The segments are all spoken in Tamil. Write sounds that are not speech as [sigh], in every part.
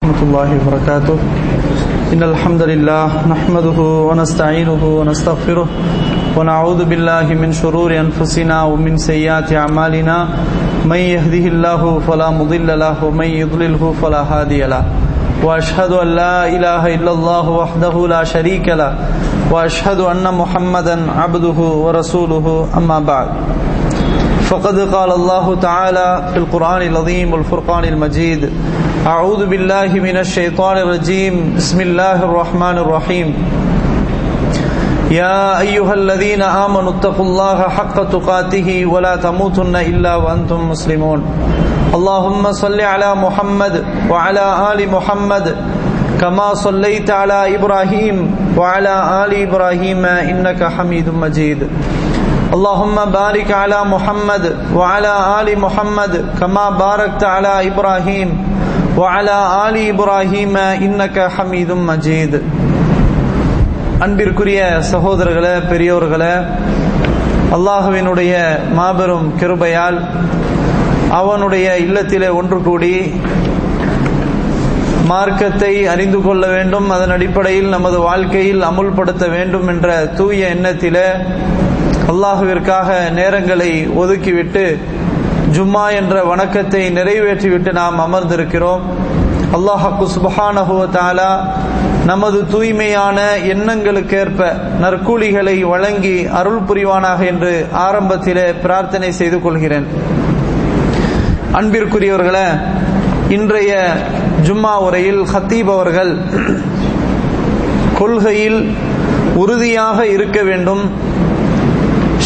ورحمة الله وبركاته. إن الحمد لله نحمده ونستعينه ونستغفره ونعوذ بالله من شرور أنفسنا ومن سيئات أعمالنا. من يهده الله فلا مضل له ومن يضلله فلا هادي له. وأشهد أن لا إله إلا الله وحده لا شريك له. وأشهد أن محمدا عبده ورسوله. أما بعد. فقد قال الله تعالى في القرآن العظيم والفرقان المجيد أعوذ بالله من الشيطان الرجيم بسم الله الرحمن الرحيم يا أيها الذين آمنوا اتقوا الله حق تقاته ولا تموتن إلا وأنتم مسلمون۔ اللهم صل على محمد وعلى آل محمد كما صليت على إبراهيم وعلى آل إبراهيم إنك حميد مجيد اللهم بارك على محمد وعلى آل محمد كما باركت على إبراهيم وعلى آل إبراهيم إنك حميد مجيد அன்பிற்குரிய சகோதரர்களே பெரியோர்களே அல்லாஹுவினுடைய மாபெரும் கிருபையால் அவனுடைய இல்லத்திலே ஒன்று கூடி மார்க்கத்தை அறிந்து கொள்ள வேண்டும் அதன் அடிப்படையில் நமது வாழ்க்கையில் அமுல்படுத்த வேண்டும் என்ற தூய எண்ணத்திலே அல்லாஹுவிற்காக நேரங்களை ஒதுக்கிவிட்டு ஜும்மா என்ற வணக்கத்தை நிறைவேற்றிவிட்டு நாம் அமர்ந்திருக்கிறோம். அல்லாஹாக்கு சுபஹானஹுவத்தாலா நமது தூய்மையான எண்ணங்களுக்கேற்ப நற்கூலிகளை வழங்கி அருள் புரிவானாக என்று ஆரம்பத்திலே பிரார்த்தனை செய்து கொள்கிறேன். அன்பிற்குரியவர்களே இன்றைய ஜும்மா உரையில் ஹத்தீப் அவர்கள் கொள்கையில் உறுதியாக இருக்க வேண்டும்.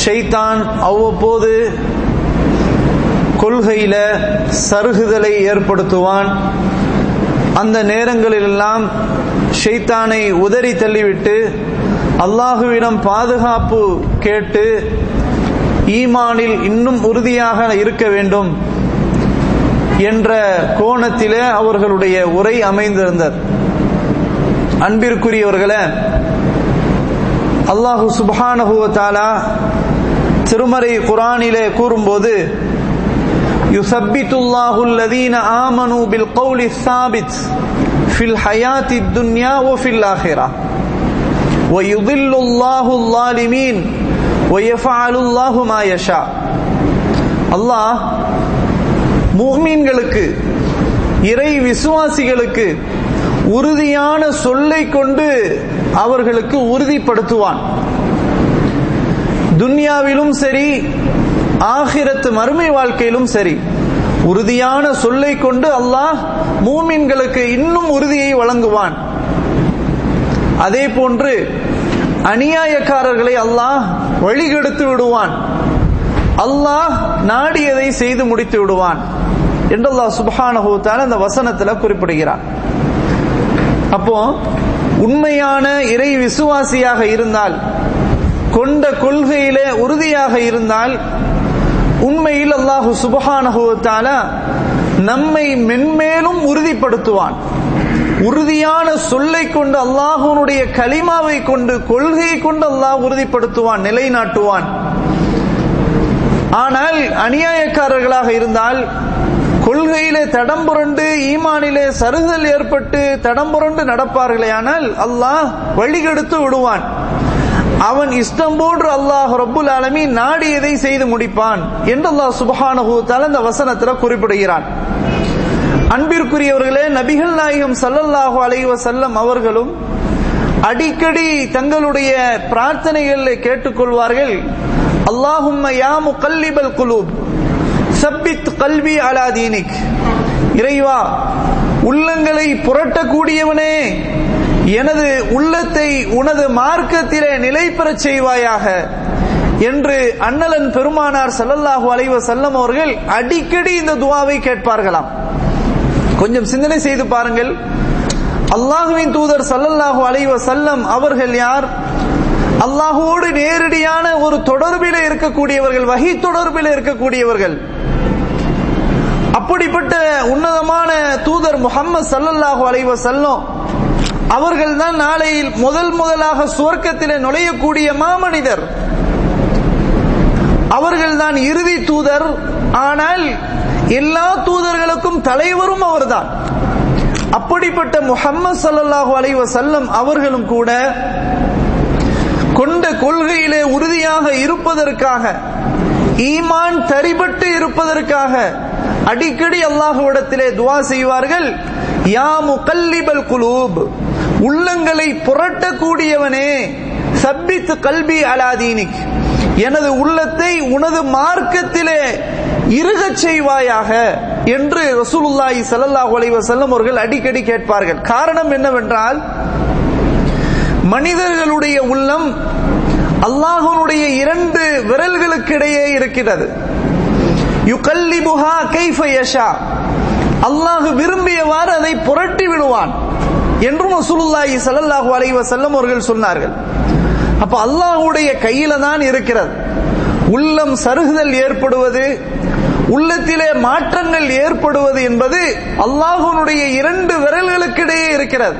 ஷைத்தான் அவ்வப்போது கொள்கையில சருகுதலை ஏற்படுத்துவான். அந்த நேரங்களிலெல்லாம் ஷைத்தானை உதறி தள்ளிவிட்டு அல்லாஹுவிடம் பாதுகாப்பு கேட்டு ஈமானில் இன்னும் உறுதியாக இருக்க வேண்டும் என்ற கோணத்திலே அவர்களுடைய உரை அமைந்திருந்தது. அன்பிற்குரியவர்களே அல்லாஹு சுபானஹுவத்தாலா திருமறை குரானிலே கூறும்போது يثبت الله الذين آمنوا بالقول الثابت في الحياة الدنيا وفي الآخرة ويضل الله الظالمين ويفعل الله ما يشاء அல்லாஹ் மூமீன்களுக்கு இறை விசுவாசிகளுக்கு உறுதியான சொல்லை கொண்டு அவர்களுக்கு உறுதிப்படுத்துவான். துன்யாவிலும் சரி ஆகிரத்து மறுமை வாழ்க்கையிலும் சரி உறுதியான சொல்லை கொண்டு அல்லாஹ் மூமின்களுக்கு இன்னும் உறுதியை வழங்குவான். அதே போன்று அநியாயக்காரர்களை அல்லாஹ் வழிகெடுத்து விடுவான். அல்லாஹ் நாடியதை செய்து முடித்து விடுவான். என்றல்லா அல்லாஹ் சுபஹானஹூத்தான அந்த வசனத்துல குறிப்பிடுகிறான். அப்போ உண்மையான இறை விசுவாசியாக இருந்தால் கொண்ட கொள்கையிலே உறுதியாக இருந்தால் உண்மையில் அல்லாஹு சுபஹானஹுவத்தால நம்மை மென்மேலும் உறுதிப்படுத்துவான். உறுதியான சொல்லை கொண்டு அல்லாஹுனுடைய களிமாவை கொண்டு கொள்கையை கொண்டு அல்லாஹ் உறுதிப்படுத்துவான் நிலைநாட்டுவான். ஆனால் அநியாயக்காரர்களாக இருந்தால் கொள்கையிலே தடம் புரண்டு ஈமானிலே சருகல் ஏற்பட்டு தடம் புரண்டு நடப்பார்களே ஆனால் அல்லாஹ் வழிகெடுத்து விடுவான். அவன் இஷ்டம் போன்று அல்லாஹ் ரபுல் ஆலமி நாடியதை செய்து முடிப்பான் என்று அல்லாஹ் சுபஹானஹு அந்த வசனத்துல குறிப்பிடுகிறான். அன்பிற்குரியவர்களே நபிகள் நாயகம் சல்லல்லாஹு அலைவ செல்லம் அவர்களும் அடிக்கடி தங்களுடைய பிரார்த்தனைகளில் கேட்டுக்கொள்வார்கள் அல்லாஹும் யா முகல்லிபல் குலூப் சப்பித் கல்வி அலா தீனிக். இறைவா உள்ளங்களை புரட்டக்கூடியவனே எனது உள்ளத்தை உனது மார்க்கத்திலே நிலை பெறச் செய்வாயாக என்று அண்ணலன் பெருமானார் சல்லல்லாஹு அலைவ செல்லம் அவர்கள் அடிக்கடி இந்த துவாவை கேட்பார்களாம். கொஞ்சம் சிந்தனை செய்து பாருங்கள். அல்லாஹுவின் தூதர் சல்லல்லாஹு அலைவ செல்லம் அவர்கள் யார்? அல்லாஹுவோடு நேரடியான ஒரு தொடர்பில் இருக்கக்கூடியவர்கள் வகை தொடர்பில் இருக்கக்கூடியவர்கள். அப்படிப்பட்ட உன்னதமான தூதர் முகமது சல்லல்லாஹு அலைவ செல்லும் அவர்கள் தான் நாளையில் முதல் முதலாக சுவர்க்கத்தில் நுழையக்கூடிய மாமனிதர். அவர்கள் தான் இறுதி தூதர் ஆனால் எல்லா தூதர்களுக்கும் தலைவரும் அவர்தான். அப்படிப்பட்ட முஹம்மது ஸல்லல்லாஹு அலைவ செல்லம் அவர்களும் கூட கொண்ட கொள்கையிலே உறுதியாக இருப்பதற்காக ஈமான் தரிபட்டு இருப்பதற்காக அடிக்கடி அல்லாஹுவிடத்திலே துவா செய்வார்கள். யா முகல்லிபல் குலூப். உள்ளங்களை புரட்டக்கூடியவனே சப்பித்து கல்வி அலாதீனிக் எனது உள்ளத்தை உனது மார்க்கத்திலே இருகச் செய்வாயாக என்று ரசூலுல்லாஹி ஸல்லல்லாஹு அலைஹி வஸல்லம் அவர்கள் அடிக்கடி கேட்பார்கள். காரணம் என்னவென்றால் மனிதர்களுடைய உள்ளம் அல்லாஹனுடைய இரண்டு விரல்களுக்கிடையே இருக்கிறது. யுகல்லிபுஹா கைஃப யஷா. அல்லாஹ் விரும்பியவாறு அதை புரட்டி விடுவான் என்றும் ரசூலுல்லாஹி ஸல்லல்லாஹு அலைஹி வஸல்லம் அவர்கள் சொன்னார்கள். அப்ப அல்லாஹ்வுடைய கையில தான் இருக்கிறது. உள்ளம் சருகுதல் ஏற்படுவது உள்ளத்திலே மாற்றங்கள் ஏற்படுவது என்பது அல்லாஹுனுடைய இரண்டு விரல்களுக்கிடையே இருக்கிறது.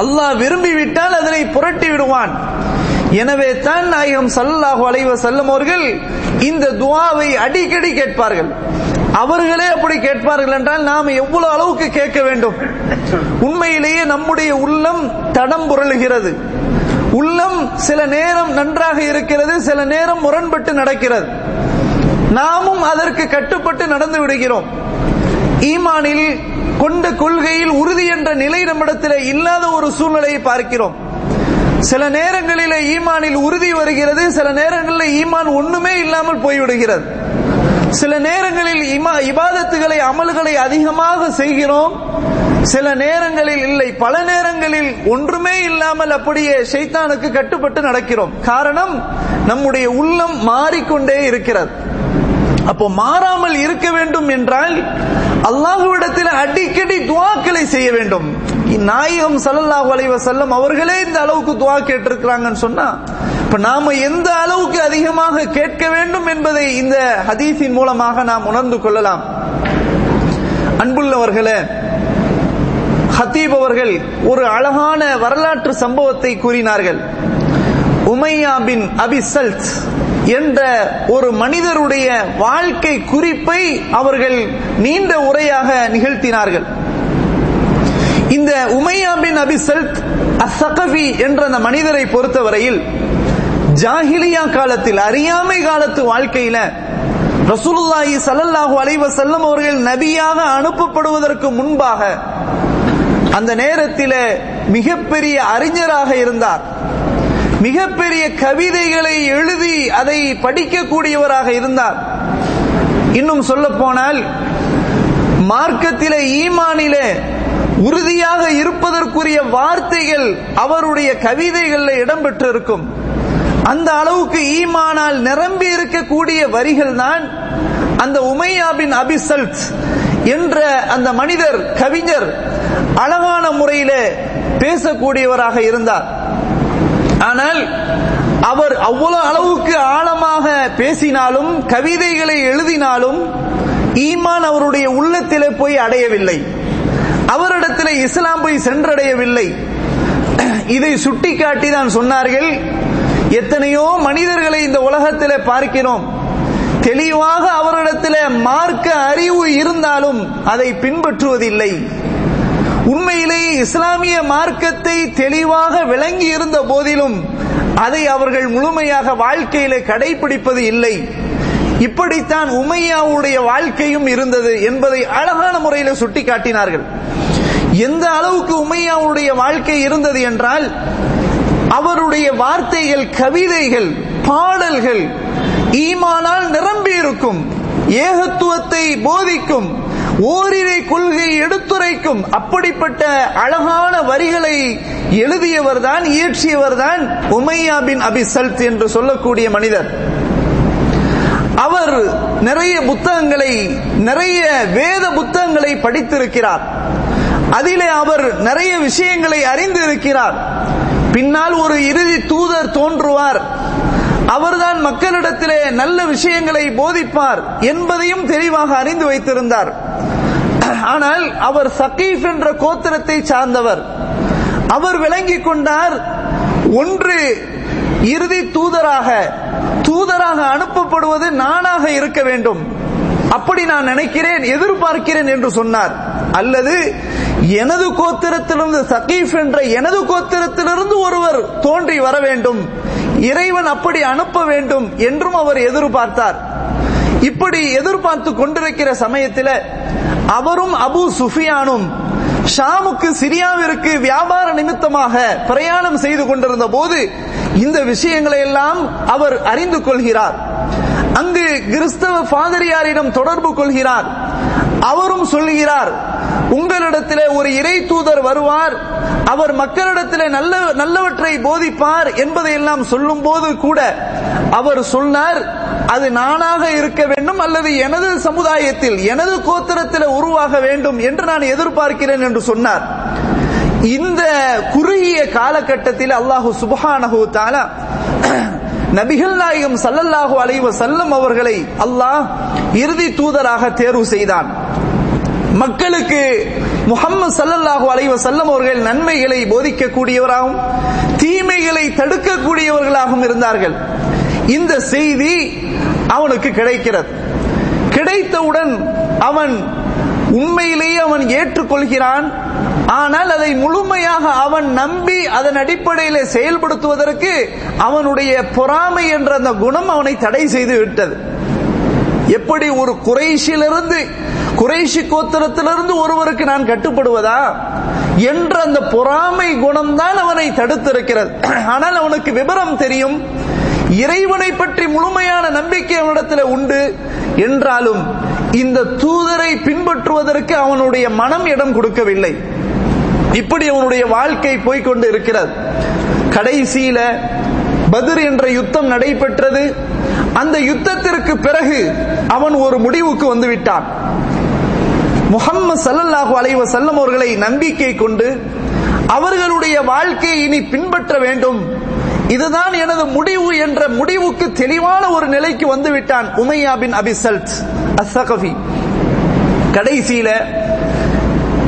அல்லாஹ் விரும்பிவிட்டால் அதனை புரட்டி விடுவான். எனவே தான் நாயகம் சல்லாஹு அலைவ செல்லும் அவர்கள் இந்த துவாவை அடிக்கடி கேட்பார்கள். அவர்களே அப்படி கேட்பார்கள் என்றால் நாம் எவ்வளவு அளவுக்கு கேட்க வேண்டும்? உண்மையிலேயே நம்முடைய உள்ளம் தடம் புரளுகிறது. உள்ளம் சில நேரம் நன்றாக இருக்கிறது சில நேரம் முரண்பட்டு நடக்கிறது. நாமும் அதற்கு கட்டுப்பட்டு நடந்து விடுகிறோம். ஈமானில் கொண்ட கொள்கையில் உறுதி என்ற நிலை நம்மிடத்தில் இல்லாத ஒரு சூழ்நிலையை பார்க்கிறோம். சில நேரங்களில் ஈமானில் உறுதி வருகிறது சில நேரங்களில் ஈமான் ஒண்ணுமே இல்லாமல் போய்விடுகிறது. சில நேரங்களில் இமா இபாதத்துகளை அமல்களை அதிகமாக செய்கிறோம். சில நேரங்களில் இல்லை பல நேரங்களில் ஒன்றுமே இல்லாமல் அப்படியே ஷைத்தானுக்கு கட்டுப்பட்டு நடக்கிறோம். காரணம் நம்முடைய உள்ளம் மாறிக்கொண்டே இருக்கிறது. அப்போ மாறாமல் இருக்க வேண்டும் என்றால் அல்லாஹுவிடத்தில் அடிக்கடி துவாக்களை செய்ய வேண்டும். நாயகம் சல்லல்லாஹு அலைவ செல்லம் அவர்களே இந்த அளவுக்கு துவா கேட்டிருக்கிறாங்கன்னு சொன்னா இப்ப நாம எந்த அளவுக்கு அதிகமாக கேட்க வேண்டும் என்பதை இந்த ஹதீஸின் மூலமாக நாம் உணர்ந்து கொள்ளலாம். அன்புள்ளவர்களே ஹத்தீப் அவர்கள் ஒரு அழகான வரலாற்று சம்பவத்தை கூறினார்கள். உமையா பின் அபிசல்த் என்ற ஒரு மனிதருடைய வாழ்க்கை குறிப்பை அவர்கள் நீண்ட உரையாக நிகழ்த்தினார்கள். இந்த உமையா பின் அபிசல்த் அசகவி என்ற அந்த மனிதரை பொறுத்தவரையில் ஜாஹிலியா காலத்தில் அறியாமை காலத்து வாழ்க்கையில ரசூலுல்லாஹி சல்லல்லாஹு அலைவ செல்லம் அவர்கள் நபியாக அனுப்பப்படுவதற்கு முன்பாக அந்த நேரத்தில் மிகப்பெரிய அறிஞராக இருந்தார். மிகப்பெரிய கவிதைகளை எழுதி அதை படிக்கக்கூடியவராக இருந்தார். இன்னும் சொல்ல போனால் மார்க்கத்திலே ஈமானிலே உறுதியாக இருப்பதற்குரிய வார்த்தைகள் அவருடைய கவிதைகளில் இடம்பெற்றிருக்கும். அந்த அளவுக்கு ஈமானால் நிரம்பி இருக்கக்கூடிய வரிகள் தான் அந்த உமையாபின் அபிசல்ட் என்ற அந்த மனிதர் கவிஞர் அழகான முறையில பேசக்கூடியவராக இருந்தார். ஆனால் அவர் அவ்வளவு அளவுக்கு ஆழமாக பேசினாலும் கவிதைகளை எழுதினாலும் ஈமான் அவருடைய உள்ளத்திலே போய் அடையவில்லை. அவரிடத்தில் இஸ்லாம் போய் சென்றடையவில்லை. இதை சுட்டிக்காட்டி தான் சொன்னார்கள் எத்தனையோ மனிதர்களை இந்த உலகத்தில் பார்க்கிறோம். தெளிவாக அவரிடத்தில் மார்க்க அறிவு இருந்தாலும் அதை பின்பற்றுவதில்லை. உண்மையிலேயே இஸ்லாமிய மார்க்கத்தை தெளிவாக விளங்கி இருந்த போதிலும் அதை அவர்கள் முழுமையாக வாழ்க்கையில கடைபிடிப்பது இல்லை. இப்படித்தான் உமையாவுடைய வாழ்க்கையும் இருந்தது என்பதை அழகான முறையில் சுட்டிக்காட்டினார்கள். எந்த அளவுக்கு உமையாவுடைய வாழ்க்கை இருந்தது என்றால் அவருடைய வார்த்தைகள் கவிதைகள் பாடல்கள் ஈமானால் நிரம்பி இருக்கும் ஏகத்துவத்தை போதிக்கும் ஓரிரை கொள்கை எடுத்துரைக்கும் அப்படிப்பட்ட அழகான வரிகளை எழுதியவர் தான் இயற்றியவர் தான் உமையா பின் அபிசல்த் என்று சொல்லக்கூடிய மனிதர். அவர் நிறைய புத்தகங்களை நிறைய வேத புத்தகங்களை படித்திருக்கிறார். அதிலே அவர் நிறைய விஷயங்களை அறிந்து இருக்கிறார் பின்னால் ஒரு இறுதி தூதர் தோன்றுவார். அவர்தான் மக்களிடத்திலே நல்ல விஷயங்களை போதிப்பார் என்பதையும் தெளிவாக அறிந்து வைத்திருந்தார். ஆனால் அவர் சகீஃப் என்ற கோத்திரத்தை சார்ந்தவர். அவர் விளங்கிக் கொண்டார் ஒன்று இறுதி தூதராக தூதராக அனுப்பப்படுவது நானாக இருக்க வேண்டும். அப்படி நான் நினைக்கிறேன் எதிர்பார்க்கிறேன் என்று சொன்னார். அல்லது எனது கோத்திரத்திலிருந்து சகீஃப் என்ற எனது கோத்திரத்திலிருந்து ஒருவர் தோன்றி வர வேண்டும். இறைவன் அப்படி அனுப்ப வேண்டும் என்றும் அவர் எதிர்பார்த்தார். இப்படி எதிர்பார்த்து கொண்டிருக்கிற சமயத்தில் அவரும் அபு சுஃபியானும் ஷாமுக்கு சிரியாவிற்கு வியாபார நிமித்தமாக பிரயாணம் செய்து கொண்டிருந்த போது இந்த விஷயங்களை எல்லாம் அவர் அறிந்து கொள்கிறார். அங்கு கிறிஸ்தவ பாதிரியாரிடம் தொடர்பு கொள்கிறார். அவரும் சொல்கிறார் உங்களிடத்திலே ஒரு இறை தூதர் வருவார். அவர் மக்களிடத்திலே நல்ல நல்லவற்றை போதிப்பார் என்பதை எல்லாம் சொல்லும் போது கூட அவர் சொன்னார் அது நானாக இருக்க வேண்டும் அல்லது எனது சமுதாயத்தில் எனது கோத்திரத்தில் உருவாக வேண்டும் என்று நான் எதிர்பார்க்கிறேன் என்று சொன்னார். இந்த குறுகிய காலகட்டத்தில் அல்லாஹு சுபஹானஹு தாலா நபிகள் நாயகம் சல்லல்லாஹு அலைவ செல்லம் அவர்களை அல்லாஹ் இறுதி தூதராக தேர்வு செய்தான். மக்களுக்கு முகம்மது சல்லல்லாஹு அலைவ செல்லம் அவர்கள் நன்மைகளை போதிக்கக்கூடியவராகவும் தீமைகளை தடுக்கக்கூடியவர்களாகவும் இருந்தார்கள். இந்த செய்தி அவனுக்கு கிடைக்கிறது. கிடைத்தவுடன் அவன் உண்மையிலேயே அவன் ஏற்றுக்கொள்கிறான். ஆனால் அதை முழுமையாக அவன் நம்பி அதன் அடிப்படையில் செயல்படுத்துவதற்கு அவனுடைய பொறாமை என்ற அந்த குணம் அவனை தடை செய்து விட்டது. எப்படி ஒரு குறைஷிலிருந்து குறைஷி கோத்திரத்திலிருந்து ஒருவருக்கு நான் கட்டுப்படுவதா? என்ற அந்த பொறாமை குணம்தான் அவனை தடுத்திருக்கிறது. ஆனால் அவனுக்கு விவரம் தெரியும். இறைவனை பற்றி முழுமையான நம்பிக்கை அவனிடத்தில் உண்டு என்றாலும் இந்த தூதரை பின்பற்றுவதற்கு அவனுடைய மனம் இடம் கொடுக்கவில்லை. இப்படி அவனுடைய வாழ்க்கை போய்கொண்டு இருக்கிறது. கடைசியில பதிர் என்ற யுத்தம் நடைபெற்றது. அந்த யுத்தத்திற்கு பிறகு அவன் ஒரு முடிவுக்கு வந்துவிட்டான் முகம்மது சல்லல்லாஹு அலைவ செல்லம் அவர்களை நம்பிக்கை கொண்டு அவர்களுடைய வாழ்க்கையை இனி பின்பற்ற வேண்டும். இதுதான் எனது முடிவு என்ற முடிவுக்கு தெளிவான ஒரு நிலைக்கு வந்து விட்டான் உமையா பின் அபிசல்ட் அசகபி கடைசியில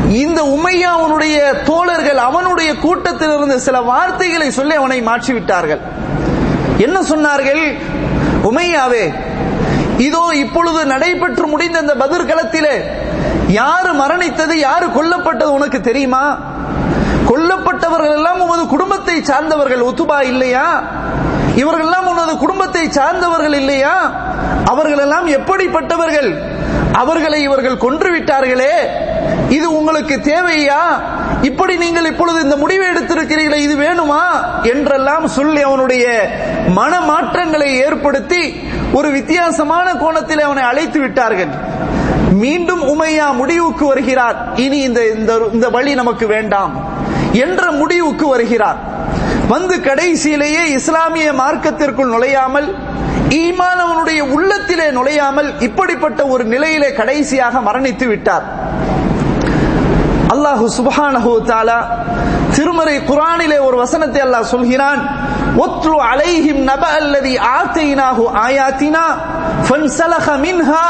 இந்த உமையாவுடைய தோழர்கள் அவனுடைய கூட்டத்தில் இருந்து சில வார்த்தைகளை சொல்லி அவனை மாற்றிவிட்டார்கள். என்ன சொன்னார்கள்? உமையாவே இதோ இப்பொழுது நடைபெற்று முடிந்த இந்த பதிர்களத்திலே யாரு மரணித்தது யாரு கொல்லப்பட்டது உனக்கு தெரியுமா? கொல்லப்பட்டவர்கள் எல்லாம் உமது குடும்பத்தை சார்ந்தவர்கள். ஒத்துபா இல்லையா? இவர்கள் எல்லாம் உனது குடும்பத்தை சார்ந்தவர்கள் இல்லையா? அவர்கள் எல்லாம் எப்படிப்பட்டவர்கள்? அவர்களை இவர்கள் கொன்று விட்டார்களே இது உங்களுக்கு தேவையா? இப்படி நீங்கள் இப்பொழுது இந்த முடிவை எடுத்திருக்கிறீர்களே இது வேணுமா? என்றெல்லாம் சொல்லி அவனுடைய மனமாற்றங்களை ஏற்படுத்தி ஒரு வித்தியாசமான கோணத்தில் அவனை அழைத்து விட்டார்கள். மீண்டும் உமையா முடிவுக்கு வருகிறார். இனி இந்த இந்த வழி நமக்கு வேண்டாம். என்ற முடிவுக்கு வருகிறார். வந்து கடைசியிலேயே இஸ்லாமிய மார்க்கத்திற்குள் நுழையாமல் ஈமான் அவனுடைய உள்ளத்திலே நுழையாமல் இப்படிப்பட்ட ஒரு நிலையிலே கடைசியாக மரணித்து விட்டார். அல்லாஹு சுபஹானஹு தாலா திருமறை குரானிலே ஒரு வசனத்தை அல்லாஹ் சொல்கிறான் ஒத்ரு அலைஹிம் நப அல்லதி ஆத்தைனாஹு ஆயாத்தினா ஃபன்சலஹ மின்ஹா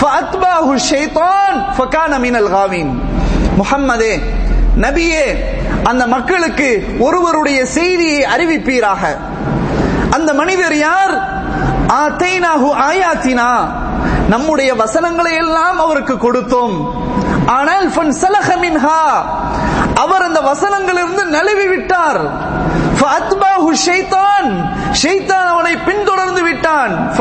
ஃபஅத்பாஹு ஷைத்தான் ஃபகான மினல் காவின். முஹம்மதே நபியே அந்த மக்களுக்கு ஒருவருடைய செய்தியை அறிவிப்பீராக. அந்த மனிதர் யார்? ஆத்தைனாஹு ஆயாத்தினா. நம்முடைய வசனங்களை எல்லாம் அவருக்கு கொடுத்தோம். ஆனால் மின்ஹா. அவர் அந்த வசனங்களிலிருந்து நழுவி விட்டார் அவனை பின்தொடர்ந்து விட்டான்.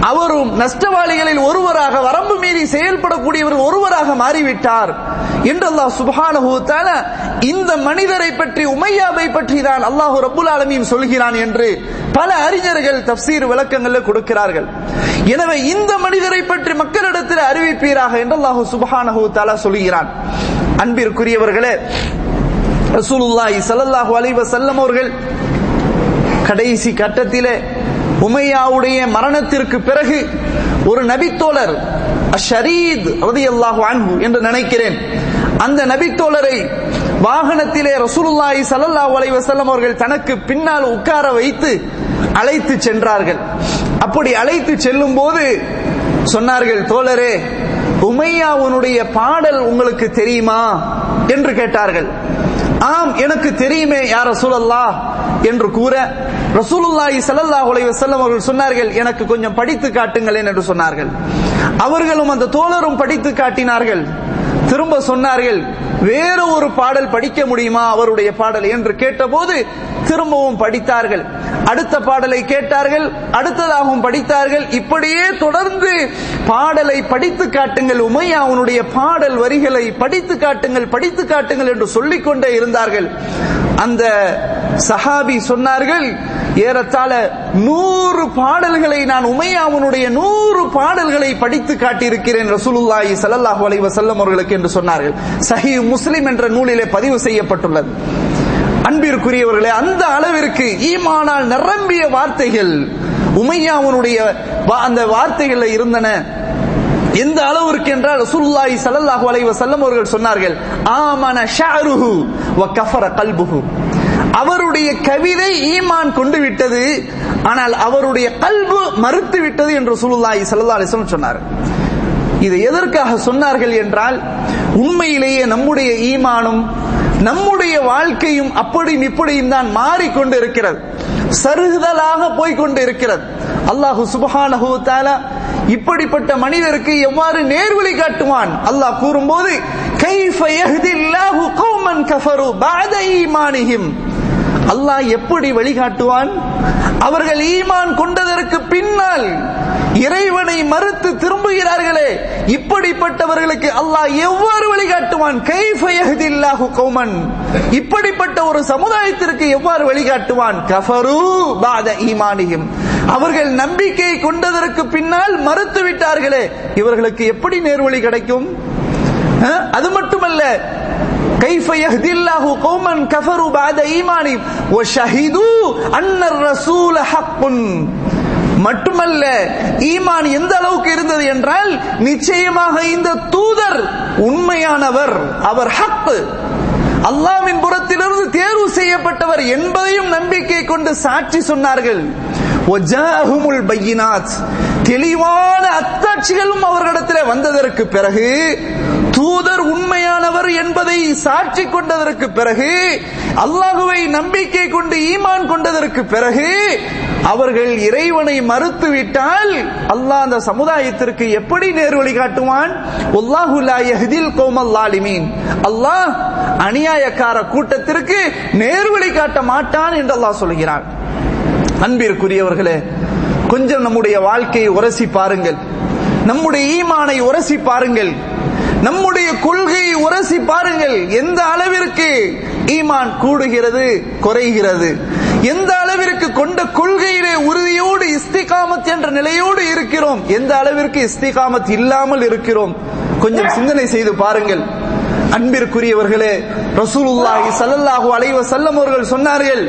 அவரும் நஷ்டவாளிகளில் ஒருவராக வரம்பு மீறி செயல்படக்கூடியவர் ஒருவராக மாறிவிட்டார். என்று அல்லாஹ் சுபானஹு இந்த மனிதரை பற்றி உமையாவை பற்றி தான் அல்லாஹு ரபுல் ஆலமீன் சொல்கிறான் என்று பல அறிஞர்கள் தப்சீர் விளக்கங்களில் கொடுக்கிறார்கள். எனவே இந்த மனிதரை பற்றி மக்களிடத்தில் அறிவிப்பீராக என்று அல்லாஹு சுபஹானஹு சொல்கிறான். அன்பிற்குரியவர்களே ரசூலுல்லாஹி ஸல்லல்லாஹு அலைஹி வஸல்லம் அவர்கள் கடைசி கட்டத்திலே உமையாவுடைய மரணத்திற்கு பிறகு ஒரு நபித்தோழர் ஷரீத் ரதியல்லாஹு அன்பு என்று நினைக்கிறேன். அந்த நபித்தோழரை வாகனத்திலே ரசூலுல்லாஹி ஸல்லல்லாஹு அலைஹி வஸல்லம் அவர்கள் தனக்கு பின்னால் உட்கார வைத்து அழைத்து சென்றார்கள். அப்படி அழைத்து செல்லும் போது சொன்னார்கள் தோழரே உமையாவுனுடைய பாடல் உங்களுக்கு தெரியுமா? என்று கேட்டார்கள். ஆம் எனக்கு தெரியுமே யார் ரசூலல்லா என்று கூற ரசூலுல்லாஹி ஸல்லல்லாஹு அலைஹி வஸல்லம் அவர்கள் சொன்னார்கள் எனக்கு கொஞ்சம் படித்து காட்டுங்களேன் என்று சொன்னார்கள். அவர்களும் அந்த தோழரும் படித்து காட்டினார்கள். திரும்ப சொன்னார்கள் வேற ஒரு பாடல் படிக்க முடியுமா? அவருடைய பாடல் என்று கேட்டபோது திரும்பவும் படித்தார்கள். அடுத்த பாடலை கேட்டார்கள் அடுத்ததாகவும் படித்தார்கள். இப்படியே தொடர்ந்து பாடலை படித்து காட்டுங்கள் உமையா அவனுடைய பாடல் வரிகளை படித்து காட்டுங்கள் படித்து காட்டுங்கள் என்று சொல்லிக்கொண்டே இருந்தார்கள். அந்த சஹாபி சொன்னார்கள் ஏறத்தாழ நூறு பாடல்களை நான் உமையாவனுடைய நூறு பாடல்களை படித்து காட்டியிருக்கிறேன் ரசூலுல்லாஹி சல்லல்லாஹு அலைஹி வஸல்லம் அவர்களுக்கு என்று சொன்னார்கள். சஹீ முஸ்லிம் என்ற நூலிலே பதிவு செய்யப்பட்டுள்ளது. அன்பிற்குரியவர்களே அந்த அளவிற்கு ஈமானால் நிரம்பிய வார்த்தைகள் உமையாவனுடைய அந்த வார்த்தைகளில் இருந்தன. எந்த அளவிற்கு என்றால் ரசூலுல்லாஹி ஸல்லல்லாஹு அலைஹி வஸல்லம் அவர்கள் சொன்னார்கள் ஆமன ஷஅருஹு வ கஃபர கல்புஹு. அவருடைய கவிதை ஈமான் கொண்டு விட்டது ஆனால் அவருடைய கல்பு மறுத்து விட்டது என்று ரசூலுல்லாஹி ஸல்லல்லாஹு அலைஹி வஸல்லம் சொன்னார். இதை எதற்காக சொன்னார்கள் என்றால் உண்மையிலேயே நம்முடைய ஈமானும் நம்முடைய வாழ்க்கையும் அப்படியும் இப்படியும் தான் மாறிக்கொண்டு இருக்கிறது. சருகுதலாக போய்கொண்டு இருக்கிறது அல்லாஹு சுபஹானஹு தாலா இப்படிப்பட்ட மனிதருக்கு எவ்வாறு நேர்வழி காட்டுவான்? அல்லாஹ் கூறும்போது கைஃப யஹ்தில்லாஹு கௌமன் கஃபரு பஅத ஈமானிஹிம். அல்லாஹ் எப்படி வழிகாட்டுவான்? அவர்கள் ஈமான் கொண்டதற்கு பின்னால் இறைவனை மறுத்து திரும்புகிறார்களே. இப்படிப்பட்டவர்களுக்கு அல்லாஹ் எவ்வாறு வழிகாட்டுவான்? கைஃப கௌமன். இப்படிப்பட்ட ஒரு சமுதாயத்திற்கு எவ்வாறு வழிகாட்டுவான்? கஃபரு பாத ஈமானியும் அவர்கள் நம்பிக்கை கொண்டதற்கு பின்னால் மறுத்து விட்டார்களே இவர்களுக்கு எப்படி நேர்வழி கிடைக்கும்? அது மட்டுமல்ல كيف يهدي الله قوما كفروا بعد إيمانهم وشهدوا أن الرسول حق மட்டுமல்ல ஈமான் எந்த அளவுக்கு இருந்தது என்றால் நிச்சயமாக இந்த தூதர் உண்மையானவர் அவர் ஹக் அல்லாவின் புறத்திலிருந்து தேர்வு செய்யப்பட்டவர் என்பதையும் நம்பிக்கை கொண்டு சாட்சி சொன்னார்கள் தெளிவான அத்தாட்சிகளும் அவர்களிடத்தில் வந்ததற்கு பிறகு தூதர் உண்மையானவர் என்பதை சாட்சி கொண்டதற்கு பிறகு அல்லாஹுவை நம்பிக்கை கொண்டு ஈமான் கொண்டதற்கு பிறகு அவர்கள் இறைவனை மறுத்துவிட்டால் அல்லாஹ் அந்த சமுதாயத்திற்கு எப்படி நேர்வழி காட்டுவான்? அல்லாஹ் அநியாயக்கார கூட்டத்திற்கு நேர்வழி காட்ட மாட்டான் என்று அல்லாஹ் சொல்கிறான். அன்பிற்குரியவர்களே கொஞ்சம் நம்முடைய வாழ்க்கையை உரசி பாருங்கள். நம்முடைய ஈமானை உரசி பாருங்கள். நம்முடைய கொள்கையை உரசி பாருங்கள். எந்த அளவிற்கு ஈமான் கூடுகிறது குறைகிறது. எந்த அளவிற்கு கொண்ட கொள்கையிலே உறுதியோடு இஸ்திகாமத் என்ற நிலையோடு இருக்கிறோம். எந்த அளவிற்கு இஸ்திகாமத் இல்லாமல் இருக்கிறோம். கொஞ்சம் சிந்தனை செய்து பாருங்கள். அன்பிற்குரியவர்களே ரசூலுல்லாஹி சல்லல்லாஹு அலைவ செல்லம் அவர்கள் சொன்னார்கள்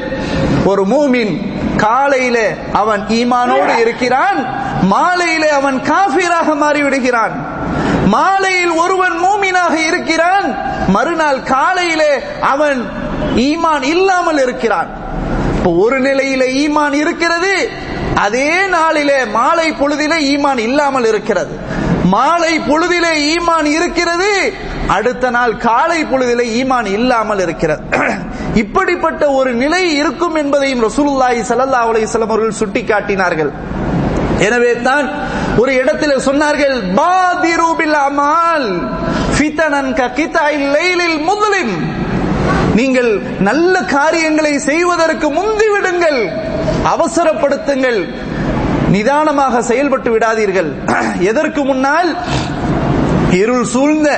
ஒரு மூமின் காலையில அவன் ஈமானோடு இருக்கிறான் மாலையிலே அவன் காஃபீராக மாறிவிடுகிறான். மாலையில் ஒருவன் மூமினாக இருக்கிறான் மறுநாள் காலையிலே அவன் ஈமான் இல்லாமல் இருக்கிறான். இப்போ ஒரு நிலையில ஈமான் இருக்கிறது அதே நாளிலே மாலை பொழுதிலே ஈமான் இல்லாமல் இருக்கிறது. மாலை பொழுதிலே ஈமான் இருக்கிறது அடுத்த நாள் காலை பொழுதிலே ஈமான் இல்லாமல் இருக்கிறது. [clears throat] இப்படிப்பட்ட ஒரு நிலை இருக்கும் என்பதையும் ரசூலுல்லாஹி சல்லல்லாஹு அலைஹி வஸல்லம் அவர்கள் சுட்டிக்காட்டினார்கள். எனவே தான் ஒரு இடத்தில் சொன்னார்கள் பாதி பில் அமால் ஃபிதனன் க லைலில் முஸ்லிம் நீங்கள் நல்ல காரியங்களை செய்வதற்கு முந்தி விடுங்கள் அவசரப்படுத்துங்கள் நிதானமாக செயல்பட்டு விடாதீர்கள். [clears throat] எதற்கு முன்னால் இருள் சூழ்ந்த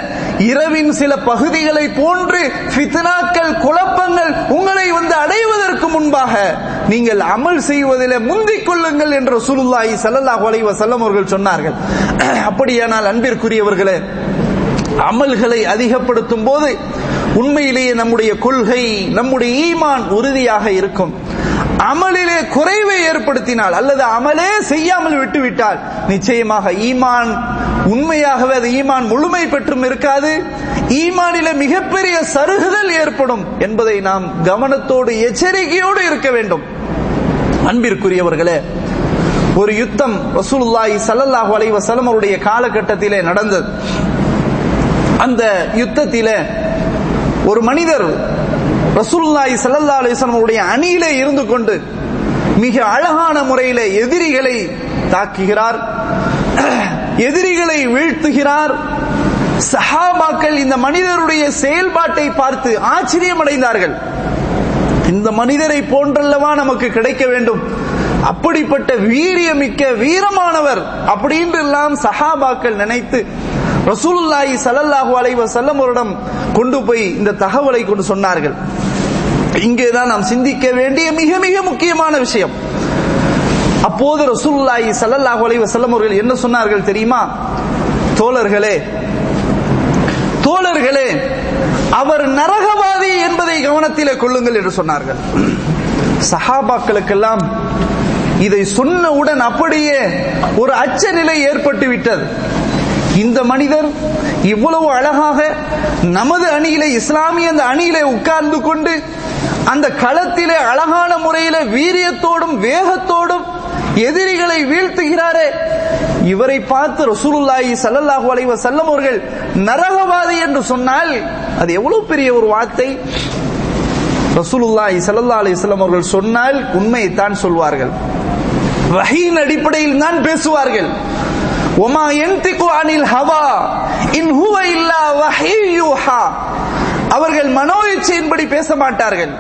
இரவின் சில பகுதிகளை போன்று ஃபித்னாக்கள் குழப்பங்கள் உங்களை வந்து அடைவதற்கு முன்பாக நீங்கள் அமல் செய்வதில் முந்திக் கொள்ளுங்கள் என்று சுருல்லாயி ஸல்லல்லாஹு அலைஹி வஸல்லம் அவர்கள் சொன்னார்கள். அப்படியானால் அன்பிற்குரியவர்களே அமல்களை அதிகப்படுத்தும் போது உண்மையிலேயே நம்முடைய கொள்கை நம்முடைய ஈமான் உறுதியாக இருக்கும். அமலிலே குறைவை ஏற்படுத்தினால் அல்லது அமலே செய்யாமல் விட்டுவிட்டால் நிச்சயமாக ஈமான் உண்மையாகவே அது ஈமான் முழுமை பெற்றும் இருக்காது. ஈமானில மிகப்பெரிய சருகுதல் ஏற்படும் என்பதை நாம் கவனத்தோடு எச்சரிக்கையோடு இருக்க வேண்டும். அன்பிற்குரியவர்களே ஒரு யுத்தம் ரசூலுல்லாஹி சல்லல்லாஹு அலைஹி வஸல்லம் அவருடைய காலகட்டத்திலே நடந்தது. அந்த யுத்தத்திலே ஒரு மனிதர் ரசூல்லாய் சல்லா அலிஸ்லமுடைய அணியிலே இருந்து கொண்டு மிக அழகான முறையில் எதிரிகளை தாக்குகிறார். எதிரிகளை வீழ்த்துகிறார். சஹாபாக்கள் இந்த மனிதருடைய செயல்பாட்டை பார்த்து ஆச்சரியமடைந்தார்கள். இந்த மனிதரை போன்றல்லவா நமக்கு கிடைக்க வேண்டும். அப்படிப்பட்ட வீரியமிக்க வீரமானவர் அப்படின்னு எல்லாம் சஹாபாக்கள் நினைத்து ரசூலுல்லாஹி சல்லல்லாஹு அலைஹி வஸல்லம் அவரிடம் கொண்டு போய் இந்த தகவலை கொண்டு சொன்னார்கள். இங்கேதான் நாம் சிந்திக்க வேண்டிய மிக மிக முக்கியமான விஷயம். அப்போது ரசூலுல்லாஹி சல்லல்லாஹு அலைஹி வஸல்லம் அவர்கள் என்ன சொன்னார்கள் தெரியுமா? தோழர்களே தோழர்களே அவர் நரகவாதி என்பதை கவனத்திலே கொள்ளுங்கள் என்று சொன்னார்கள். சஹாபாக்களுக்கெல்லாம் இதை சொன்னவுடன் அப்படியே ஒரு அச்ச நிலை ஏற்பட்டு விட்டது. இந்த மனிதர் இவ்வளவு அழகாக நமது அணியிலே இஸ்லாமிய அந்த அணியிலே உட்கார்ந்து கொண்டு அந்த களத்திலே அழகான முறையில வீரியத்தோடும் வேகத்தோடும் எதிரிகளை வீழ்த்துகிறாரே. இவரை பார்த்து ரசூலுல்லாஹி சல்லல்லாஹு அலைஹி வஸல்லம் அவர்கள் நரகவாதி என்று சொன்னால் அது எவ்வளவு பெரிய ஒரு வார்த்தை? ரசூலுல்லாஹி ஸல்லல்லாஹு அலைஹி வஸல்லம் அவர்கள் சொன்னால் உண்மையை தான் சொல்வார்கள். வஹீன் அடிப்படையில் தான் பேசுவார்கள். ஒமா என்திகு அனில் ஹவா இன் ஹுவ இல்லா வஹீயுஹா அவர்கள் மனோ இச்சையின்படி பேச மாட்டார்கள்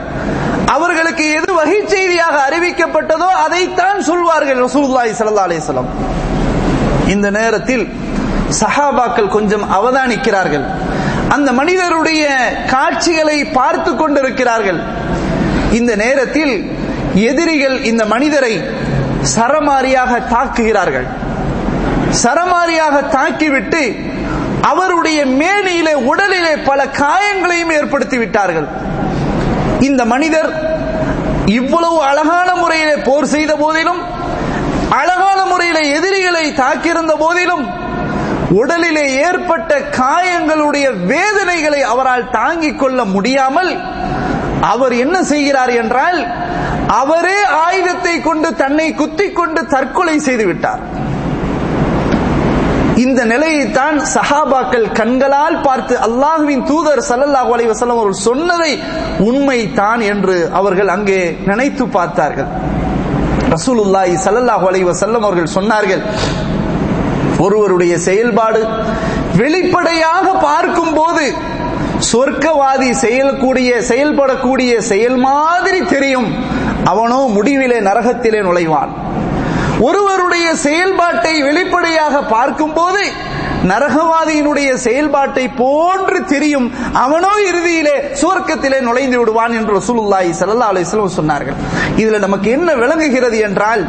அவர்களுக்கு எது வகை செய்தியாக அறிவிக்கப்பட்டதோ அதைத்தான் சொல்வார்கள் ரசூலுல்லாஹி ஸல்லல்லாஹு அலைஹி இந்த நேரத்தில் சஹாபாக்கள் கொஞ்சம் அவதானிக்கிறார்கள். அந்த மனிதருடைய காட்சிகளை பார்த்து கொண்டிருக்கிறார்கள். இந்த நேரத்தில் எதிரிகள் இந்த மனிதரை சரமாரியாக தாக்குகிறார்கள். சரமாரியாக தாக்கிவிட்டு அவருடைய மேனியிலே உடலிலே பல காயங்களையும் ஏற்படுத்தி விட்டார்கள் இந்த மனிதர் இவ்வளவு அழகான முறையிலே போர் செய்த போதிலும் அழகான முறையிலே எதிரிகளை தாக்கியிருந்த போதிலும் உடலிலே ஏற்பட்ட காயங்களுடைய வேதனைகளை அவரால் தாங்கிக் கொள்ள முடியாமல் அவர் என்ன செய்கிறார் என்றால் அவரே ஆயுதத்தை கொண்டு தன்னை குத்திக் கொண்டு தற்கொலை செய்து விட்டார். இந்த நிலையைத்தான் சஹாபாக்கள் கண்களால் பார்த்து அல்லாஹுவின் தூதர் சல்லல்லாஹு அலைஹி வஸல்லம் அவர்கள் சொன்னதை உண்மை தான் என்று அவர்கள் அங்கே நினைத்து பார்த்தார்கள். ரசூலுல்லாஹி சல்லல்லாஹு அலைஹி வஸல்லம் அவர்கள் சொன்னார்கள் ஒருவருடைய செயல்பாடு வெளிப்படையாக பார்க்கும் போது சொர்க்கவாதி செயல்கூடிய செயல்படக்கூடிய செயல் மாதிரி தெரியும். அவனோ முடிவிலே நரகத்திலே நுழைவான். ஒருவருடைய செயல்பாட்டை வெளிப்படையாக பார்க்கும் போது நரகவாதியினுடைய செயல்பாட்டை போன்று தெரியும். அவனோ இறுதியிலே சுவர்க்கத்திலே நுழைந்து விடுவான் என்று ரசூலுல்லாஹி ஸல்லல்லாஹு அலைஹி வஸல்லம் சொன்னார்கள். இதுல நமக்கு என்ன விளங்குகிறது என்றால்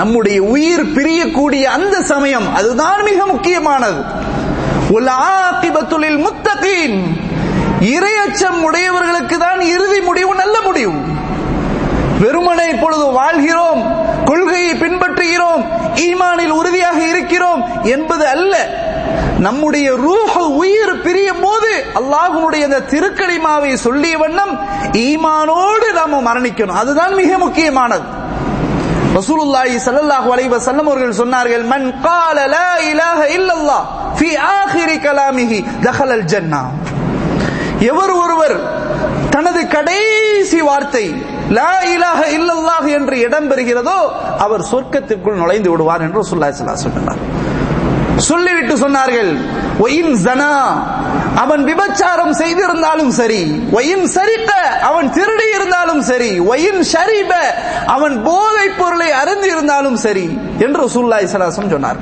நம்முடைய உயிர் பிரியக்கூடிய அந்த சமயம் அதுதான் மிக முக்கியமானது. உல் முத்தகீன். இரையச்சம் உடையவர்களுக்கு தான் இறுதி முடிவு நல்ல முடிவு. வெறுமனை இப்பொழுது வாழ்கிறோம் கொள்கையை பின்பற்றுகிறோம் ஈமானில் உறுதியாக இருக்கிறோம் என்பது அல்ல நம்முடைய ரூஹ உயிர் பிரியும் போது அல்லாஹுடைய அந்த திருக்கலிமாவை சொல்லிய வண்ணம் ஈமானோடு நாம மரணிக்கணும் அதுதான் மிக முக்கியமானது ரசூலுல்லாஹி ஸல்லல்லாஹு அலைஹி வஸல்லம் அவர்கள் சொன்னார்கள் மன் قال لا اله الا الله في اخر كلامه دخل الجنه எவர் ஒருவர் தனது கடைசி வார்த்தை லா இலாஹ இல்லல்லாஹ் என்று இடம் பெறுகிறதோ அவர் சொர்க்கத்திற்குள் நுழைந்து விடுவார் என்று ரசூலுல்லாஹி ஸல்லல்லாஹு சொன்னார். சொல்லிவிட்டு சொன்னார்கள் ஒயின் ஜனா அவன் விபச்சாரம் செய்திருந்தாலும் சரி ஒயின் சரித்த அவன் திருடி இருந்தாலும் சரி ஒயின் ஷரீப அவன் போதைப் பொருளை அருந்தி இருந்தாலும் சரி என்று சுல்லா ஸல்லல்லாஹு சொன்னார்.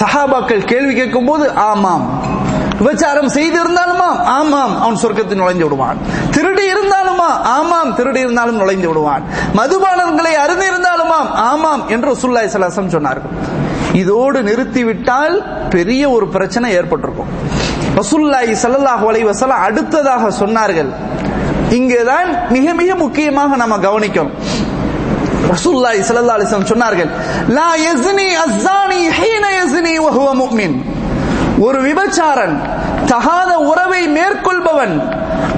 சஹாபாக்கள் கேள்வி கேட்கும் போது ஆமாம் விபச்சாரம் செய்திருந்தாலுமா? ஆமாம். அவன் சொர்க்கத்தில் நுழைஞ்சு விடுவான். திருடி இருந்தாலுமா? ஆமாம். திருடி இருந்தாலும் நுழைந்து விடுவான். மதுபானங்களை அறிந்திருந்தாலுமாம் ஆமாம் என்று சுல்லாய் சலாசம் சொன்னார்கள். இதோடு நிறுத்திவிட்டால் பெரிய ஒரு பிரச்சனை ஏற்பட்டிருக்கும். ரசூல்லாய் சல்லல்லாஹு அலைஹி அடுத்ததாக சொன்னார்கள். இங்கேதான் மிக மிக முக்கியமாக நம்ம கவனிக்கணும். ரசூல்லாய் ஸல்லல்லாஹு அலிசம் சொன்னார்கள் லா யஸ்னி அஸ்ஸானி ஹீன யஸ்னி வஹுவ முஃமின். ஒரு விபச்சாரன் தகாத உறவை மேற்கொள்பவன்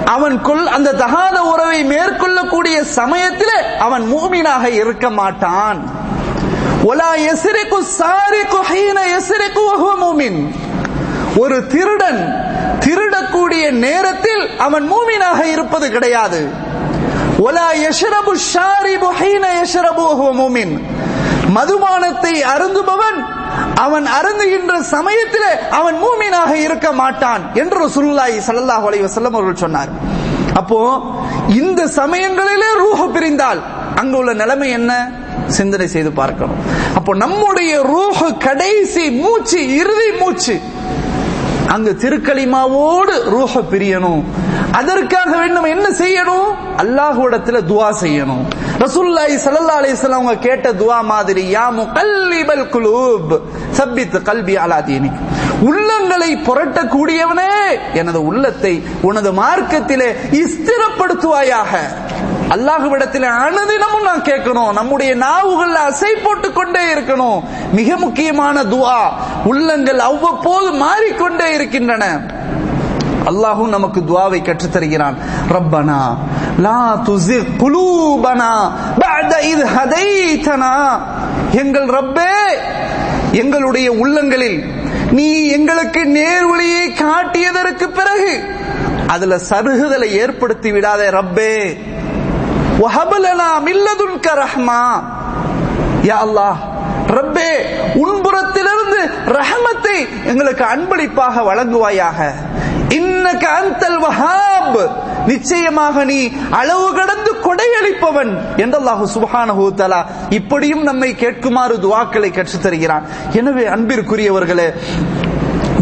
அவன்குள் அந்த தகாத உறவை மேற்கொள்ளக்கூடிய சமயத்தில் அவன் மூமினாக இருக்க மாட்டான். ஒலா எசிரிக்கு சாரிக்கு ஹீன எசிரிக்கு மூமின். ஒரு திருடன் திருடக்கூடிய நேரத்தில் அவன் மூமினாக இருப்பது கிடையாது. ஒலா யஷ்ரபு ஷாரிபு ஹீன யஷ்ரபு மூமின். மதுபானத்தை அருந்துபவன் அவன் அருந்துகின்ற சமயத்தில் அவன் மூமீனாக இருக்க மாட்டான் என்று ரசூலுல்லாஹி சல்லாஹ் அலைய வசல்லம் அவர்கள் சொன்னார். அப்போ இந்த சமயங்களிலே ரூஹ பிரிந்தால் அங்கு உள்ள நிலைமை என்ன? சிந்தனை செய்து பார்க்கணும். அப்போ நம்முடைய ரூஹ கடைசி மூச்சு இறுதி மூச்சு அங்கு திருக்களிமாவோடு ரூஹ பிரியணும். அதற்காக வேண்டும் என்ன செய்யணும்? அல்லாஹுடத்துல துவா செய்யணும். ரசூல்லாய் சல்லா அலிஸ்லாம் அவங்க கேட்ட துவா மாதிரி யா முகல்லிபல் குலூப் சப்பித் கல்வி அலாதீனி உள்ளங்களை புரட்டக்கூடியவனே எனது உள்ளத்தை உனது மார்க்கத்திலே ஸ்திரப்படுத்துவாயாக. அல்லாஹுவிடத்தில் அனுதினமும் நான் கேட்கணும் நம்முடைய நாவுகள் அசை போட்டுக் கொண்டே இருக்கணும். மிக முக்கியமான துவா உள்ளங்கள் அவ்வப்போது மாறிக்கொண்டே இருக்கின்றன. அல்லாஹும் நமக்கு துவாவை கற்றுத்தருகிறான். ரப்பனா லா துசிக் குலூபனா பஅத இத் ஹதைதனா எங்கள் ரப்பே எங்களுடைய உள்ளங்களில் நீ எங்களுக்கு நேர்வழியை காட்டியதற்கு பிறகு அதுல சருகுதலை ஏற்படுத்தி விடாதே ரப்பே. வஹபலனா மில்லதுன்க ரஹ்மா. யா அல்லாஹ் ரப்பே உன்புறத்திலிருந்து ரஹமத்தை எங்களுக்கு அன்பளிப்பாக வழங்குவாயாக. இன்னக அந்தல் வஹாப் நிச்சயமாக நீ அளவு கடந்து கொடையளிப்பவன் என்றல்லாஹு சுபஹானஹு இப்படியும் நம்மை கேட்குமாறு துவாக்களை கற்றுத் தருகிறான் எனவே அன்பிற்குரியவர்களே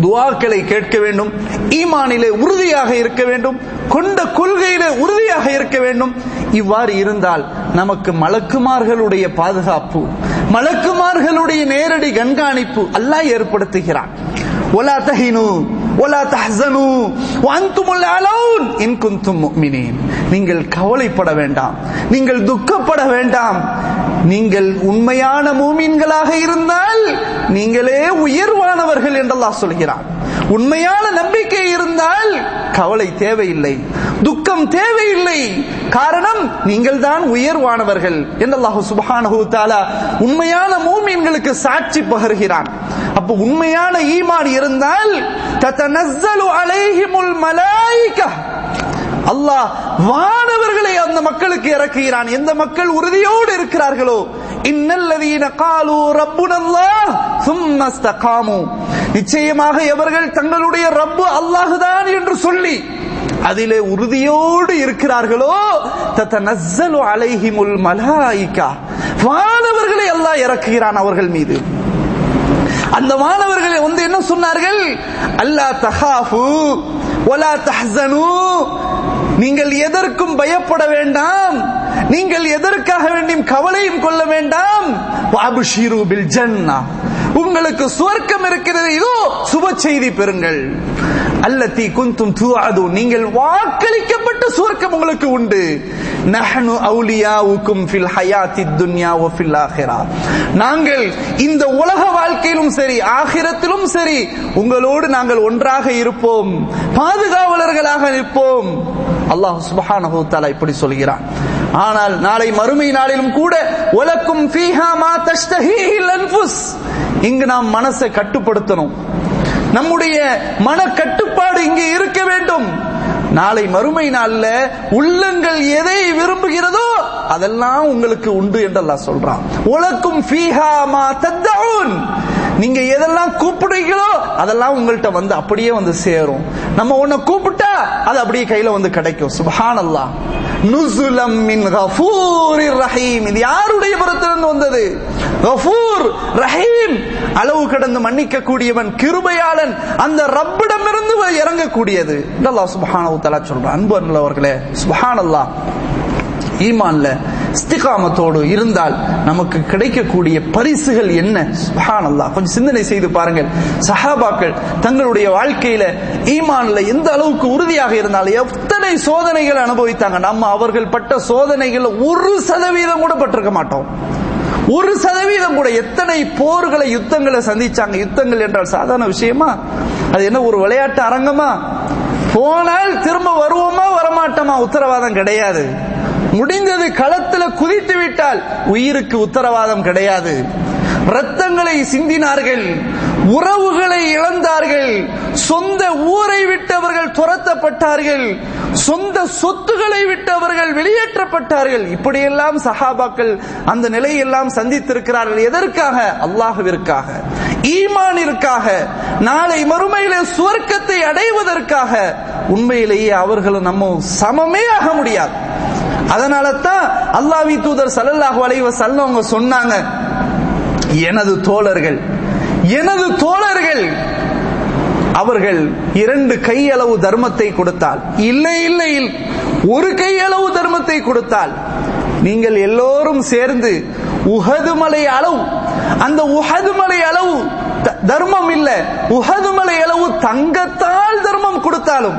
துவாக்களை கேட்க வேண்டும். ஈமானிலே உறுதியாக இருக்க வேண்டும். கொண்ட கொள்கையிலே உறுதியாக இருக்க வேண்டும். இவ்வாறு இருந்தால் நமக்கு மலக்குமார்களுடைய பாதுகாப்பு மலக்குமார்களுடைய நேரடி கண்காணிப்பு அல்லாஹ் ஏற்படுத்துகிறான். ஒலா தஹினு ولا تحزنوا وانتم الاعلون ان كنتم مؤمنين நீங்கள் கவலைப்பட வேண்டாம். நீங்கள் துக்கப்பட வேண்டாம். நீங்கள் உண்மையான மூமீன்களாக இருந்தால் நீங்களே உயர்வானவர்கள் என்று அல்லாஹ் சொல்கிறான். உண்மையான நம்பிக்கை இருந்தால் கவலை தேவையில்லை. துக்கம் தேவையில்லை. காரணம் நீங்கள் தான் உயர்வானவர்கள் என்றல்லாஹு சுபஹானஹு தாலா உண்மையான மூமீன்களுக்கு சாட்சி பகர்கிறான். அப்ப உண்மையான ஈமான் இருந்தால் தத்தனஸ்ஸலு அலைஹிமுல் மலாயிகா. அல்லாஹ் வானவர்களை அந்த மக்களுக்கு இறக்குகிறான். எந்த மக்கள் உறுதியோடு இருக்கிறார்களோ? இன்னல்லதீன காலு ரப்புனல்லாஹ் சும்ம இஸ்தகாமு நிச்சயமாக எவர்கள் தங்களுடைய ரப்பு அல்லாஹுதான் என்று சொல்லி அதிலே உறுதியோடு இருக்கிறார்களோ தத்த தத்தனஸ்ஸலு அலைஹிமுல் மலாயிகா. வானவர்களை எல்லாம் இறக்குகிறான் அவர்கள் மீது. அந்த மாணவர்களை வந்து என்ன சொன்னார்கள்? அல்லா தஹாஃபு ஒலா தஹசனு நீங்கள் எதற்கும் பயப்பட வேண்டாம். நீங்கள் எதற்காக வேண்டியும் கவலையும் கொள்ள வேண்டாம். பாபுஷீரு பில் ஜன்னா. உங்களுக்கு சுவர்க்கம் இருக்கிறது. இதோ சுப செய்தி பெறுங்கள். அல்லத்தி குந்தும் தூஅது நீங்கள் வாக்களிக்கப்பட்ட சுவர்க்கம் உங்களுக்கு உண்டு. நஹனு அவுலியாவுக்கும் ஃபில் ஹயாத்தி துன்யா ஓ ஃபில் ஆஹிரா. நாங்கள் இந்த உலக வாழ்க்கையிலும் சரி ஆகிரத்திலும் சரி உங்களோடு நாங்கள் ஒன்றாக இருப்போம். பாதுகாவலர்களாக நிற்போம். அல்லாஹ் சுபஹானஹு தஆலா இப்படி சொல்கிறான். ஆனால் நாளை மறுமை நாளிலும் கூட உலக்கும் ஃபீஹா மா தஷ்தஹீஹில் அன்ஃபுஸ். இங்கு நாம் மனசை கட்டுப்படுத்தணும். நம்முடைய மன கட்டுப்பாடு இங்கே இருக்க வேண்டும். நாளை மறுமை நாள்ல உள்ளங்கள் எதை விரும்புகிறதோ அதெல்லாம் உங்களுக்கு உண்டு என்று அல்லாஹ் சொல்றான். உலக்கும் ஃபீஹா மா தத்தவுன் நீங்க எதெல்லாம் கூப்பிடுறீங்களோ அதெல்லாம் உங்கள்கிட்ட வந்து அப்படியே வந்து சேரும். நம்ம உன்னை கூப்பிட்டா அது அப்படியே கையில வந்து கிடைக்கும். சுபஹான் அல்லாஹ் நுசுலம் மின் கஃபூரிர் ரஹீம். இது யாருடைய புறத்திலிருந்து வந்தது? கஃபூர் ரஹீம். அளவு கடந்து மன்னிக்க கூடியவன் கிருபையாளன் அந்த ரப்பிடமிருந்து இறங்கக்கூடியது. அல்லாஹ் சுபஹான உத்தலா சொல்றான். அன்பு அன்புள்ளவர்களே சுபஹான் அல்லாஹ் ஈமான்ல இஸ்திகாமத்தோடு இருந்தால் நமக்கு கிடைக்கக்கூடிய பரிசுகள் என்ன? சுப்ஹானல்லாஹ். கொஞ்சம் சிந்தனை செய்து பாருங்கள். சஹாபாக்கள் தங்களுடைய வாழ்க்கையில ஈமான்ல எந்த அளவுக்கு உறுதியாக இருந்தாலும் எத்தனை சோதனைகள் அனுபவித்தாங்க. நம்ம அவர்கள் பட்ட சோதனைகள் ஒரு சதவீதம் கூட பட்டிருக்க மாட்டோம். ஒரு சதவீதம் கூட எத்தனை போர்களை யுத்தங்களை சந்திச்சாங்க. யுத்தங்கள் என்றால் சாதாரண விஷயமா? அது என்ன ஒரு விளையாட்டு அரங்கமா? போனால் திரும்ப வருவோமா வரமாட்டோமா? உத்தரவாதம் கிடையாது. முடிந்தது களத்துல குதித்து விட்டால் உயிருக்கு உத்தரவாதம் கிடையாது. ரத்தங்களை சிந்தினார்கள் உறவுகளை இழந்தார்கள் சொந்த ஊரை விட்டவர்கள் துரத்தப்பட்டார்கள் சொந்த சொத்துக்களை விட்டவர்கள் வெளியேற்றப்பட்டார்கள். இப்படியெல்லாம் சஹாபாக்கள் அந்த நிலையெல்லாம் சந்தித்திருக்கிறார்கள். எதற்காக? அல்லாஹுவிற்காக. ஈமானிற்காக. நாளை மறுமையில சுவர்க்கத்தை அடைவதற்காக. உண்மையிலேயே அவர்களும் நம்ம சமமே ஆக முடியாது. அதனால தான் அல்லாவி தூதர் சல்லல்லாஹு அலைவ வஸல்லம் அவங்க சொன்னாங்க எனது தோழர்கள் எனது தோழர்கள் அவர்கள் இரண்டு கையளவு தர்மத்தை கொடுத்தால் இல்லை இல்லை ஒரு கையளவு தர்மத்தை கொடுத்தால் நீங்கள் எல்லோரும் சேர்ந்து உஹது மலை அளவு அந்த உஹது மலை அளவு தர்மம் இல்ல உஹது மலை அளவு தங்கத்தால் தர்மம் கொடுத்தாலும்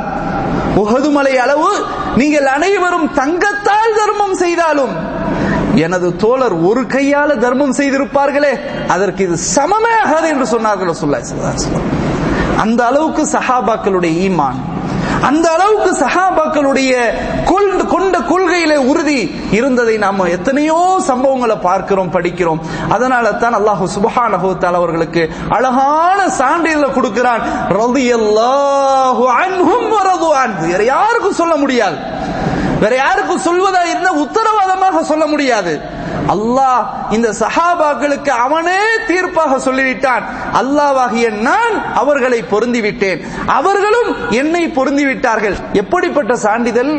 உகதுமலை அளவு நீங்கள் அனைவரும் தங்கத்தால் தர்மம் செய்தாலும் எனது தோழர் ஒரு கையால தர்மம் செய்திருப்பார்களே அதற்கு இது சமமே ஆகாது என்று சொன்னார்கள் சொல்ல அந்த அளவுக்கு சஹாபாக்களுடைய ஈமான் அந்த அளவுக்கு சஹாபாக்களுடைய கொண்ட கொள்கையில உறுதி இருந்ததை நாம எத்தனையோ சம்பவங்களை பார்க்கிறோம் படிக்கிறோம். அதனால தான் அல்லாஹு சுபஹானஹு அவர்களுக்கு அழகான சான்றிதழை கொடுக்கிறான். வேற யாருக்கும் சொல்ல முடியாது. வேற யாருக்கும் சொல்வதா இருந்தா உத்தரவாதமாக சொல்ல முடியாது. அல்லாஹ் இந்த சஹாபாக்களுக்கு அவனே தீர்ப்பாக சொல்லிவிட்டான். அல்லாவாகிய நான் அவர்களை பொருந்திவிட்டேன். அவர்களும் என்னை பொருந்திவிட்டார்கள். எப்படிப்பட்ட சான்றிதழ்?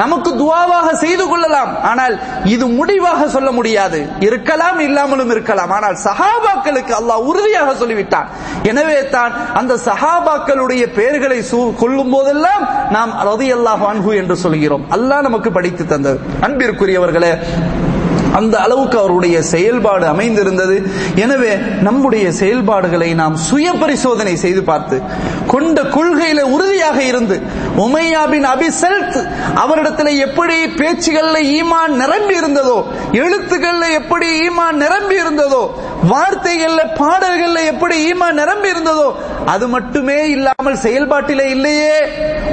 நமக்கு துவாவாக செய்து கொள்ளலாம். ஆனால் இது முடிவாக சொல்ல முடியாது. இருக்கலாம் இல்லாமலும் இருக்கலாம். ஆனால் சஹாபாக்களுக்கு அல்லாஹ் உறுதியாக சொல்லிவிட்டான். எனவே தான் அந்த சஹாபாக்களுடைய பெயர்களை கொள்ளும் போதெல்லாம் நாம் ரதி அல்லாஹ் வான்கு என்று சொல்கிறோம். அல்லாஹ் நமக்கு படித்து தந்தது. அன்பிற்குரியவர்களே அந்த அளவுக்கு அவருடைய செயல்பாடு அமைந்திருந்தது. எனவே நம்முடைய செயல்பாடுகளை நாம் சுய பரிசோதனை செய்து பார்த்து கொண்ட கொள்கையில உறுதியாக இருந்து உமையாபின் அபிசல்த் அவரிடத்துல எப்படி பேச்சுகள்ல ஈமான் நிரம்பி இருந்ததோ எழுத்துக்கள்ல எப்படி ஈமான் நிரம்பி இருந்ததோ வார்த்தைகள்ல பாடல்கள்ல எப்படி ஈமான் நிரம்பி இருந்ததோ அது மட்டுமே இல்லாமல் செயல்பாட்டில இல்லையே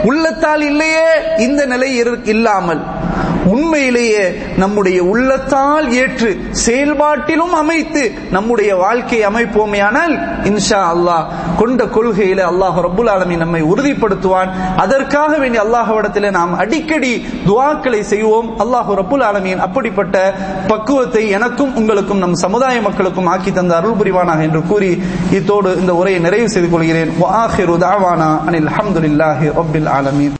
உள்ளத்தால் இல்லையே இந்த நிலை இல்லாமல். உண்மையிலேயே நம்முடைய உள்ளத்தால் ஏற்று செயல்பாட்டிலும் அமைத்து நம்முடைய வாழ்க்கை அமைப்போமே இன்ஷா அல்லாஹ் கொண்ட கொள்கையில அல்லாஹ் ரபுல் ஆலமி நம்மை உறுதிப்படுத்துவான். அதற்காக வேண்டிய அல்லாஹ்விடத்திலே நாம் அடிக்கடி துவாக்களை செய்வோம். அல்லாஹ் ரபுல் ஆலமியின் அப்படிப்பட்ட பக்குவத்தை எனக்கும் உங்களுக்கும் நம் சமுதாய மக்களுக்கும் ஆக்கி தந்த அருள் புரிவானாக என்று கூறி இத்தோடு இந்த உரையை நிறைவு செய்து கொள்கிறேன். அனில் அஹமதுல்லாஹி ரபில் ஆலமீன்.